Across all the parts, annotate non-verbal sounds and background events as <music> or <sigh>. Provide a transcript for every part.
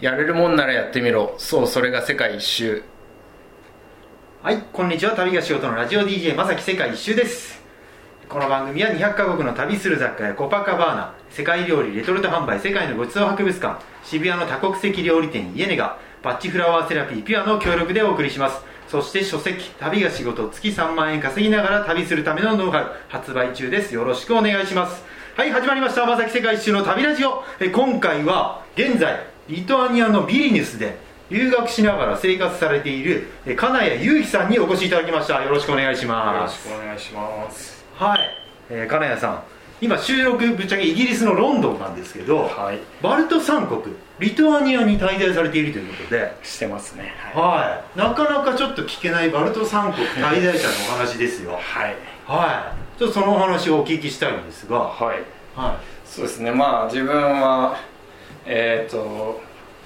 やれるもんならやってみろ。そうそれが世界一周。はいこんにちは。旅が仕事のラジオ DJ まさき世界一周です。この番組は200カ国の旅する雑貨やコパカバーナ世界料理レトルト販売世界のごちそう博物館渋谷の多国籍料理店イエネガパッチフラワーセラピーピュアの協力でお送りします。そして書籍旅が仕事月3万円稼ぎながら旅するためのノウハウ発売中です。よろしくお願いします。はい始まりました。まさき世界一周の旅ラジオ。え今回は現在リトアニアのビリニュスで留学しながら生活されているえ金谷裕樹さんにお越しいただきました。よろしくお願いしよろしますくお願いします。はい、えー金谷さん。今収録ぶっちゃけイギリスのロンドンなんですけど、はい。バルト三国リトアニアに滞在されているということで。してますね。はい。なかなかちょっと聞けないバルト三国滞在者のお話ですよ。はい。はい。ちょっとそのお話をお聞きしたいんですが。はい。はそうですね。まあ自分はえっ、と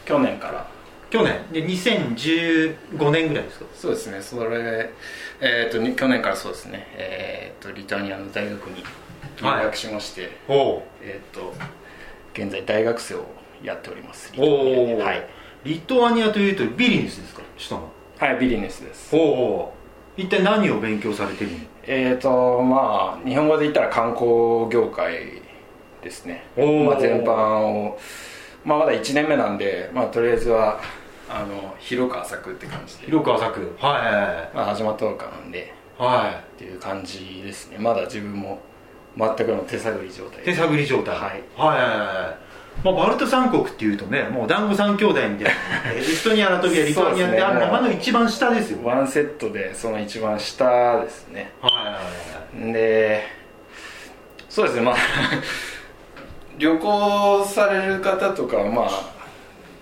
去年から。い去年？で2015年ぐらいですか？そうですね。それえっ、とに去年からそうですね。えっ、とリトアニアの大学に留学しまして、おえっ、と現在大学生をやっております。リおトアニアはい。リトアニアというとビリニュスですか？首都の。はいビリネスです。おお一体何を勉強されてるの？えーとまあ日本語で言ったら観光業界ですね、まあ、全般を、まあ、まだ1年目なんで、まあ、とりあえずはあの広く浅くって感じで、広く浅くはい。まあ、始まったのかなんで。はっていう感じですね。まだ自分も全くの手探り状態い手探り状態。はい。はい。はいはいまあ、バルト三国っていうとねもう団子三兄弟みたいなえーエストニアラトビアリトアニアってあるそうですね。中の一番下ですよ。はいワンセットでその一番下ですね。はいはい。でそうですね。まあ旅行される方とかはまあ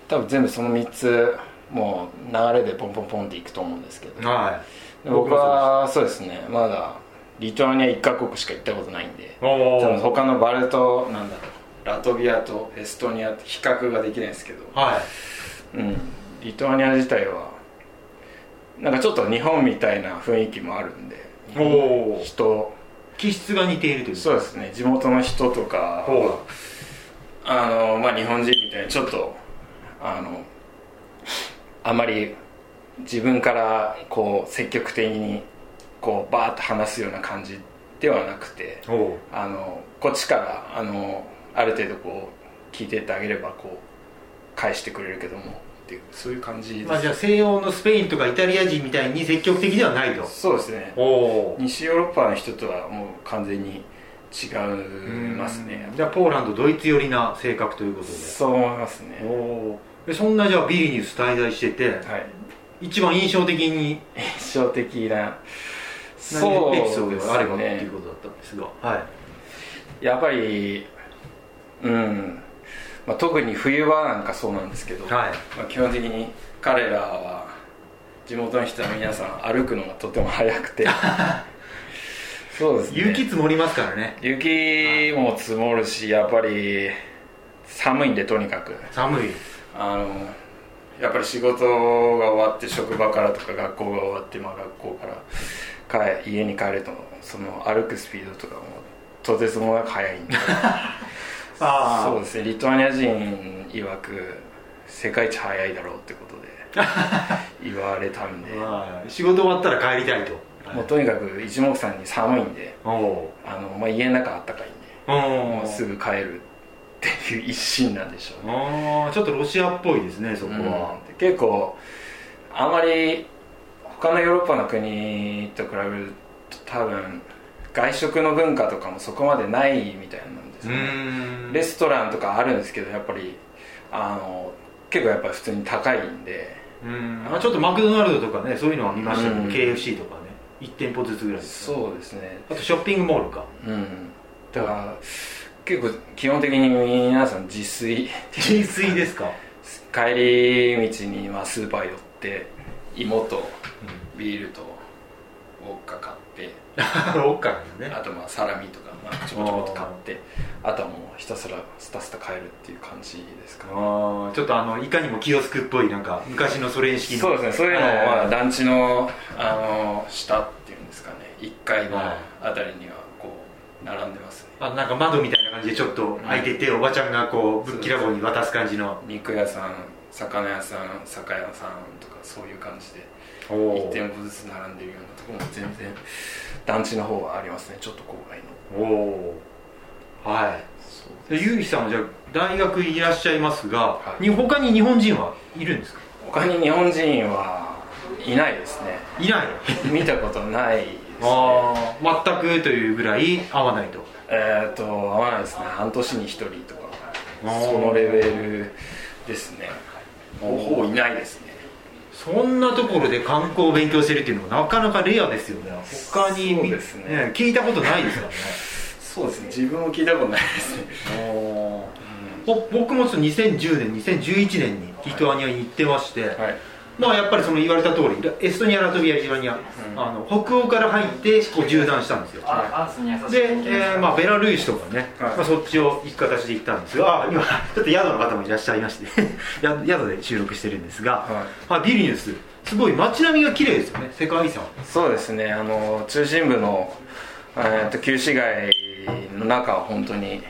多分全部その3つもう流れでポンポンポンっていくと思うんですけど。はい。僕はそうですね。まだリトアニア1カ国しか行ったことないんで。他のバルトなんだろうラトビアとエストニアと比較ができないんですけど。はい。うん。リトアニア自体はなんかちょっと日本みたいな雰囲気もあるんで。人。気質が似ているというそうですね。地元の人とか。ほあの、まあ、日本人みたいにちょっとあのあまり自分からこう積極的にこうバーッと話すような感じではなくてあのこっちからあのある程度こう聞いてってあげればこう返してくれるけどもっていうそういう感じです、まあじゃあ西欧のスペインとかイタリア人みたいに積極的ではないと。そうですね。西ヨーロッパの人とはもう完全に違いますね。じゃあポーランドドイツ寄りな性格ということで。そう思いますね。そんなじゃあビリニュス滞在しててはい。一番印象的に印象的な何エピソードがあればっていねうことだったんですが。はい。やっぱりうん、まあ、特に冬場なんかそうなんですけど、はい。まあ、基本的に彼らは地元の人は皆さん歩くのがとても速くて <laughs> そうですね。雪積もりますからね。雪も積もるしやっぱり寒いんでとにかく。寒い。あのやっぱり仕事が終わって職場からとか学校が終わって、まあ、学校から帰家に帰るとその歩くスピードとかもとてつもなく速いんで。<laughs> あそうですね。リトアニア人曰く世界一速いだろうってことで <laughs> 言われたんで。はい。仕事終わったら帰りたいともうとにかく一目散に寒いんであの、まあ、家の中あったかいんでおもうすぐ帰るっていう一心なんでしょうね。ちょっとロシアっぽいですねそこは、うん。結構あまり他のヨーロッパの国と比べると多分外食の文化とかもそこまでないみたいなんですね。レストランとかあるんですけどやっぱりあの結構やっぱり普通に高いんで。うん。まあ、ちょっとマクドナルドとかねそういうのは見ましたけど、うん。KFC とか。ね1店舗ずつぐらいですそうですね。あとショッピングモールか。うん。だから結構基本的に皆さん自炊。浸水ですか？<laughs> 帰り道にまあスーパー寄って芋とビールとウォッカ買って。おっかね。あとまあサラミとかまあちょこちょこっと買って。あとはもうひたすらスタスタ帰るっていう感じですかね。ああちょっとあのいかにもキヨスクっぽいなんか昔のソ連式の。そうですね。そういうのを、まあ、はい団地のあの下っていうんですかね。1階のはい。あたりにはこう並んでますね。あなんか窓みたいな感じでちょっと空いてて、おばちゃんがこうぶっきらぼうに渡す感じの。肉屋さん魚屋さん酒屋さんとかそういう感じで。お1店舗ずつ並んでるようなところも全然団地の方はありますね。ちょっと郊外の。おおはい。でゆうひさんはじゃあ大学いらっしゃいますが、はい。に他に日本人はいるんですか？他に日本人はいないですね。いない見たことないですね。ああ全くというぐらい合わないと。えっ、と合わないですね。半年に1人とかそのレベルですね。ほぼいないですねそんなところで観光を勉強してるっていうのもなかなかレアですよね。他にそうですね。聞いたことないですか？ら <laughs> ねそうですね。自分も聞いたことないですね。ぼ僕もその2010年2011年にリトアニアに行ってまして、はいまあやっぱりその言われた通りエストニアラトビアリトアニア、ん。あの北欧から入ってこう縦断したんですよ。で、えーまあ、ベラルーシとかね、はい。まあ、そっちを行く形で行ったんですがあ今 <laughs> ちょっと宿の方もいらっしゃいまして <laughs> や宿で収録してるんですが、はまあ、ビリニュスすごい街並みが綺麗ですよね世界遺産そうですね。あの中心部の、えー、と旧市街の中は本当に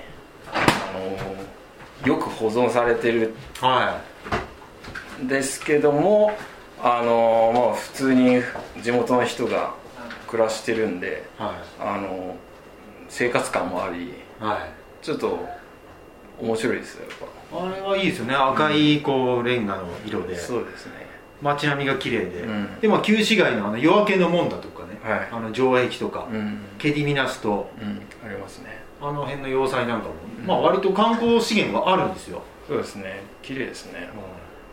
あのよく保存されてるはんですけどもあの、まあ、普通に地元の人が暮らしてるんでい。はあの生活感もありいはい。ちょっと面白いですよやっあれはいいですよね。赤いこうレンガの色で。ぱそうですね。街並みが綺麗で、うん。でまあ旧市街のあの夜明けの門だとかね、はい。あの城壁とか、うん、ケディミナスと。うん、ありますね。あの辺の要塞なんかも、まあ割と観光資源はあるんですよ。そうですね。綺麗ですね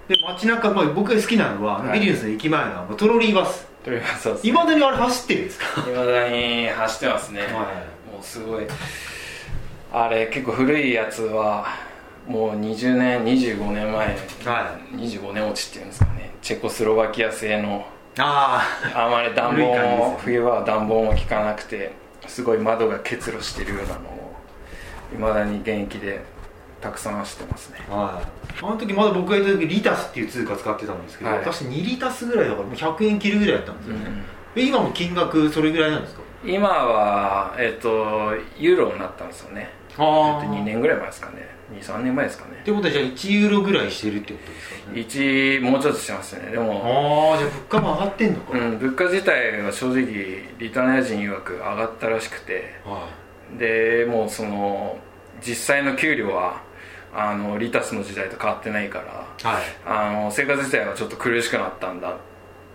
で街中、まあ、僕が好きなのは、ビリニュスの駅前のトロリーバス。とりあえずそうですいまだにあれ走ってるんですか？いまだに走ってますね、はい。もうすごい。あれ結構古いやつはもう20年25年前、は25年落ちっていうんですかね。チェコスロバキア製のああまり暖房も、ね。冬は暖房も効かなくてすごい窓が結露してるようなのをいまだに現役でたくさん走ってますね。あはい。あの時まだ僕がいた時リタスっていう通貨使ってたんですけど、はい。確か2リタスぐらいだからもう100円切るぐらいだったんですよね、うんで今も金額それぐらいなんですか？今はえっ、とユーロになったんですよね。えっとあ2年ぐらい前ですかね。23年前ですかね。ってことはじゃあ1ユーロぐらいしてるってことですか？ね1もうちょっとしてますね。でもああじゃあ物価も上がってんのか、うん、物価自体は正直リタニア人曰く上がったらしくて。はでもうその実際の給料はあのリタスの時代と変わってないからい、はい、あの生活自体はちょっと苦しくなったんだっ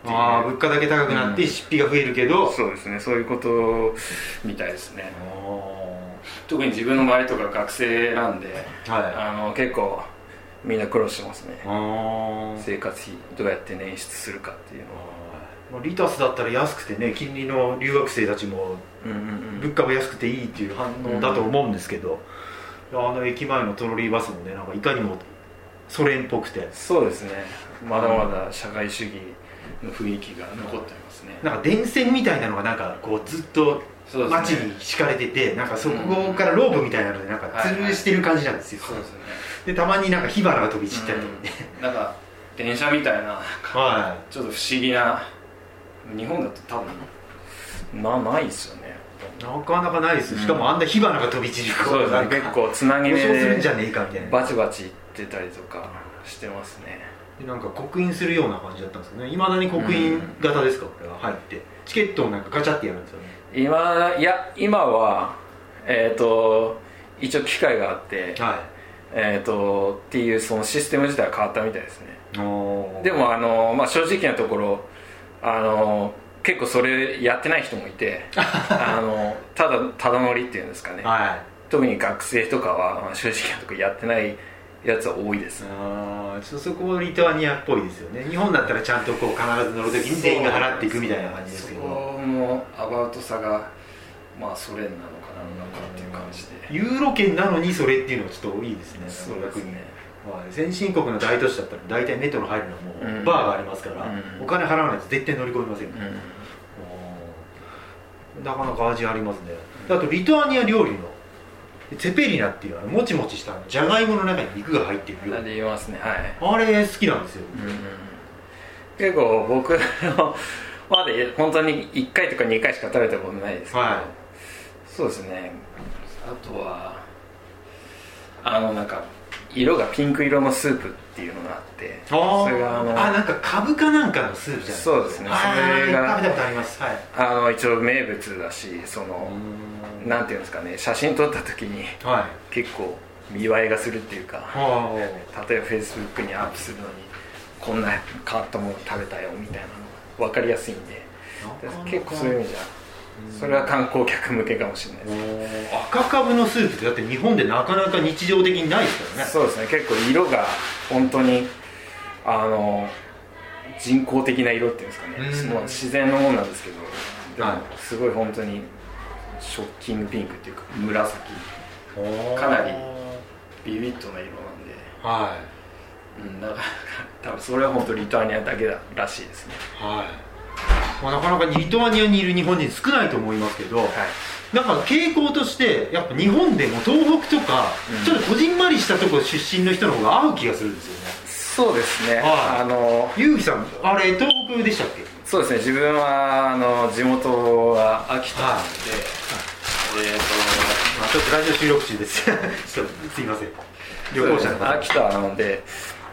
ていう。ああ物価だけ高くなってうん出費が増えるけど、そうですね。そういうことみたいですね。あ特に自分の周りとか学生なんであはい。あの結構みんな苦労してますね。あ生活費どうやって捻出するかっていうのは。あリタスだったら安くてね近隣の留学生たちもうんうん。物価も安くていいっていう反応だと思うんですけど、あの駅前のトロリーバスもねなんかいかにもソ連っぽくて。そうですね。まだまだ社会主義の雰囲気が残ってますね。なんか電線みたいなのがなんかこうずっと街に敷かれててなんかそこからロープみたいなのでなんか吊るしてる感じなんですよ、そうですね。でたまになんか火花が飛び散ったりとかね、なんか電車みたいなはちょっと不思議な日本だと多分なないですよね。いなかなかないです、しかもあんな火花が飛び散るそうですね。結構つなぎ目故障するんじゃでねえかみたいな。バチバチいってたりとかしてますね。でなんか刻印するような感じだったんですよね。いまだに刻印型ですか？これは入って。チケットをなんかガチャってやるんですよね。今いや今はえっ、と一応機械があって、はえー、とっていうそのシステム自体は変わったみたいですね。でもあの、まあ、正直なところあの結構それやってない人もいてあのただただ乗りっていうんですかね。はい。特に学生とかは、まあ、正直なところやってないやつは多いです。あーちょっとそこもリトアニアっぽいですよね。日本だったらちゃんとこう必ず乗るときに全員が払っていくみたいな感じですけど。そこのアバウトさがまあソ連なのかなのかっていう感じで。ユーロ圏なのにそれっていうのはちょっといいですね。そうですねはい。先進国の大都市だったら大体メトロ入るのはもう、うん。バーがありますから、うん。お金払わないと絶対乗り込みませんから、うん。うんなかなか味ありますね。あとリトアニア料理のツェペリナっていうあのもちもちしたじゃがいもの中に肉が入ってる料理。あれ言いますね。はい。あれ好きなんですよ、結構僕の <laughs> まだ本当に1回とか2回しか食べたことないですけど、はそうですね。あとはあのなんか色がピンク色のスープっていうのがあってあそれがあのあなんか株かなんかのスープじゃないそうですね。それが食べたことあります。はい。あの一応名物だしそのなんていうんですかね写真撮った時にはい。結構見栄えがするっていうかは例えばフェイスブックにアップするのにこんな変わったもの食べたよみたいなの分かりやすいんであ結構そういう意味じゃそれは観光客向けかもしれないです。赤かぶのスープってだって日本でなかなか日常的にないですからね。そうですね。結構色が本当にあの人工的な色っていうんですかね、うん。まあ自然のものなんですけどでもはい。すごい本当にショッキングピンクっていうか紫。かなりビビッドな色なんで、はうん、だから多分それは本当リトアニアだけだらしいですね。いはい、まあ、なかなかリトアニアにいる日本人少ないと思いますけど、はい。なんか傾向としてやっぱ日本でも東北とか、うん。ちょっとこじんまりしたところ出身の人の方が合う気がするんですよね。そうですね、はい。あのゆうきさんあれ東北でしたっけ？そうですね。自分はあの地元は秋田なので、えっ、まあ、ちょっとラジオ収録中です。<laughs> ちょっとすいません。と旅行者の方。秋田なので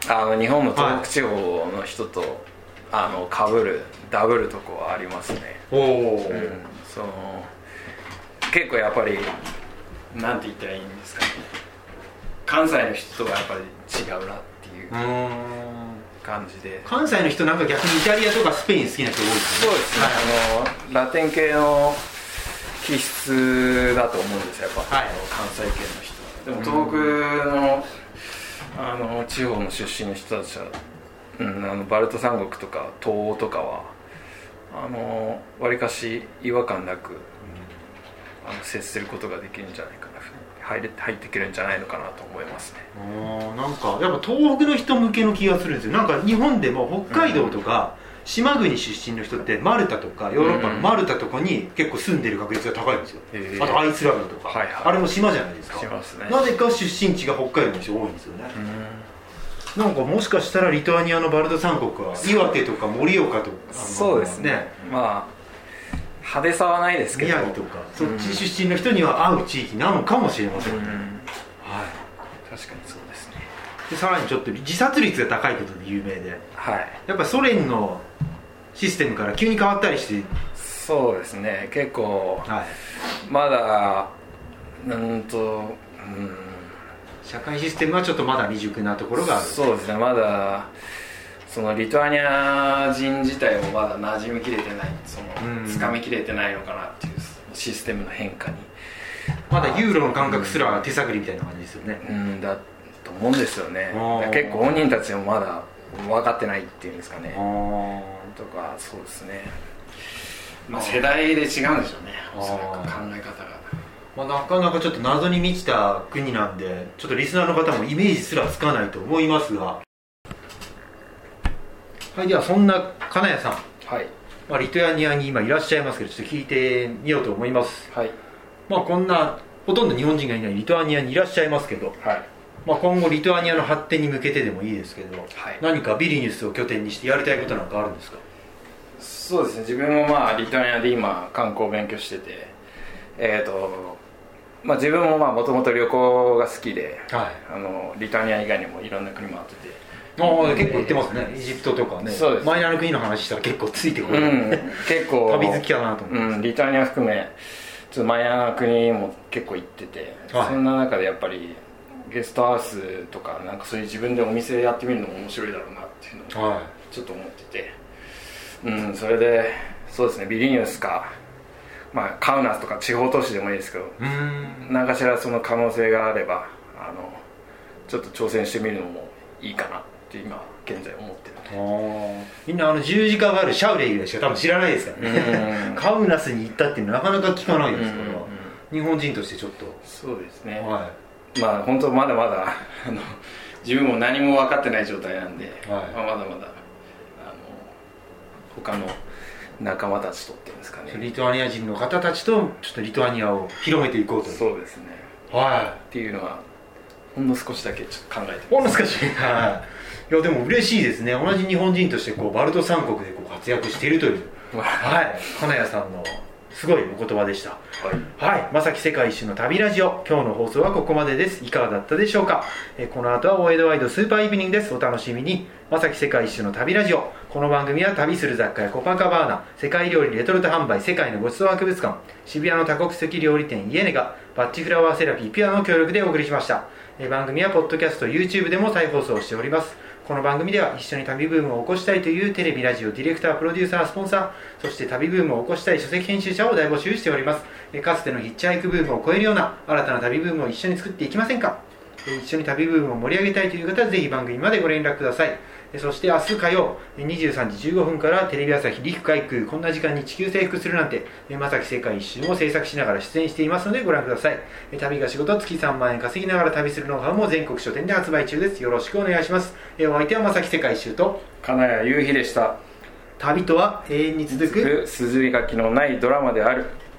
あの日本の東北地方の人と、あの被るダブるとこはありますね、おお、うん、その結構やっぱりなんて言ったらいいんですかね。関西の人とはやっぱり違うなっていう感じで。関西の人なんか逆にイタリアとかスペイン好きな人多いですそうですね、あのラテン系の気質だと思うんですよやっぱ、はい。関西系の人は。でも東北のあの地方の出身の人たちは、うん、あのバルト三国とか東欧とかはあのわりかし違和感なくあの接することができるんじゃないかな入れ入っていけるんじゃないのかなと思いますね。なんかやっぱ東北の人向けの気がするんですよ。なんか日本でも北海道とか、島国出身の人ってマルタとかヨーロッパのマルタとかに結結構住んでる確率が高いんですよ、へー。あとアイスランドとか、はいはい。あれも島じゃないですか。ね。なぜか出身地が北海道の人多いんですよね、なんかもしかしたらリトアニアのバルト三国は岩手とか盛岡とかそうですね。まあ派手さはないですけど。宮城とかそっち出身の人には合う地域なのかもしれません、うん。はい。確かにそうですね。でさらにちょっと自殺率が高いことで有名で。はい。やっぱソ連のシステムから急に変わったりして、そうですね。結構はい、まだうんとうん社会システムはちょっとまだ未熟なところがある。そうですね。まだそのリトアニア人自体もまだ馴染みきれてないそうん。の掴みきれてないのかなっていうシステムの変化に。まだユーロの感覚すら手探りみたいな感じですよね。うんだと思うんですよね。結構本人たちもまだ分かってないっていうんですかね。あとかそうですね。まあ世代で違うんでしょうね。おそらく考え方がまあ、なかなかちょっと謎に満ちた国なんでちょっとリスナーの方もイメージすらつかないと思いますが。はいではそんな金谷さん、はい。まあ、リトアニアに今いらっしゃいますけどちょっと聞いてみようと思います。はい。まあこんなほとんど日本人がいないリトアニアにいらっしゃいますけど、はい。まあ、今後リトアニアの発展に向けてでもいいですけど、はい。何かビリニュスを拠点にしてやりたいことなんかあるんですか？そうですね。自分もまあリトアニアで今観光を勉強しててえっ、とまあ自分もまあもともと旅行が好きではい。あのリトアニア以外にもいろんな国もあってて。ああ結構行ってますね。エジプトとかね。そうです。マイナーの国の話したら結構ついてくる、うん。結構。旅好きだなと思ってうん、リトアニア含めちょっとマイナーな国も結構行ってて、はい。そんな中でやっぱりゲストハウスとかなんかそういう自分でお店やってみるのも面白いだろうなっていうのをはちょっと思ってて。うん。それでそうですね。ビリニュスかまあカウナスとか地方都市でもいいですけど何かしらその可能性があればあのちょっと挑戦してみるのもいいかなって今現在思ってる。あみんなあの十字架があるシャウレイぐらいしか多分知らないですからね。うん。<laughs> カウナスに行ったっていうのはなかなか聞かないですから、日本人としてちょっと、そうですね、はまあ本当まだまだあの自分も何も分かってない状態なんで、はい。まあ、まだまだあの他の仲間たちとっていうんですかい、ね。リトアニア人の方たちとちょっとリトアニアを広めていこうとそうですね。はっていうのはほんの少しだけちょっと考えていほんの少し。はい。いやでも嬉しいですね。同じ日本人としてこうバルト三国でこう活躍しているという。ま <laughs> あはい。金谷さんのすごいお言葉でした。はい。はい、まさき世界一周の旅ラジオ。今日の放送はここまでです。いかがだったでしょうか？えーこの後は大江戸ワイドスーパーイブニングです。お楽しみに。まさき世界一周の旅ラジオ。この番組は旅する雑貨やコパカバーナ。世界料理レトルト販売。世界のごちそう博物館。渋谷の多国籍料理店イエネガ。バッチフラワーセラピーピュアの協力でお送りしました。えー番組はポッドキャスト YouTube でも再放送しておりますこの番組では一緒に旅ブームを起こしたいというテレビ、ラジオ、ディレクター、プロデューサー、スポンサー、そして旅ブームを起こしたい書籍編集者を大募集しております。えかつてのヒッチハイクブームを超えるような新たな旅ブームを一緒に作っていきませんか？一緒に旅ブームを盛り上げたいという方はぜひ番組までご連絡ください。えそして明日火曜え23時15分からテレビ朝日陸海空こんな時間に地球征服するなんてえまさき世界一周を制作しながら出演していますのでご覧ください。え旅が仕事月3万円稼ぎながら旅するノウハウも全国書店で発売中です。よろしくお願いします。えお相手はまさき世界一周と金谷雄飛でした。旅とは永遠に続く続く筋書きのないドラマである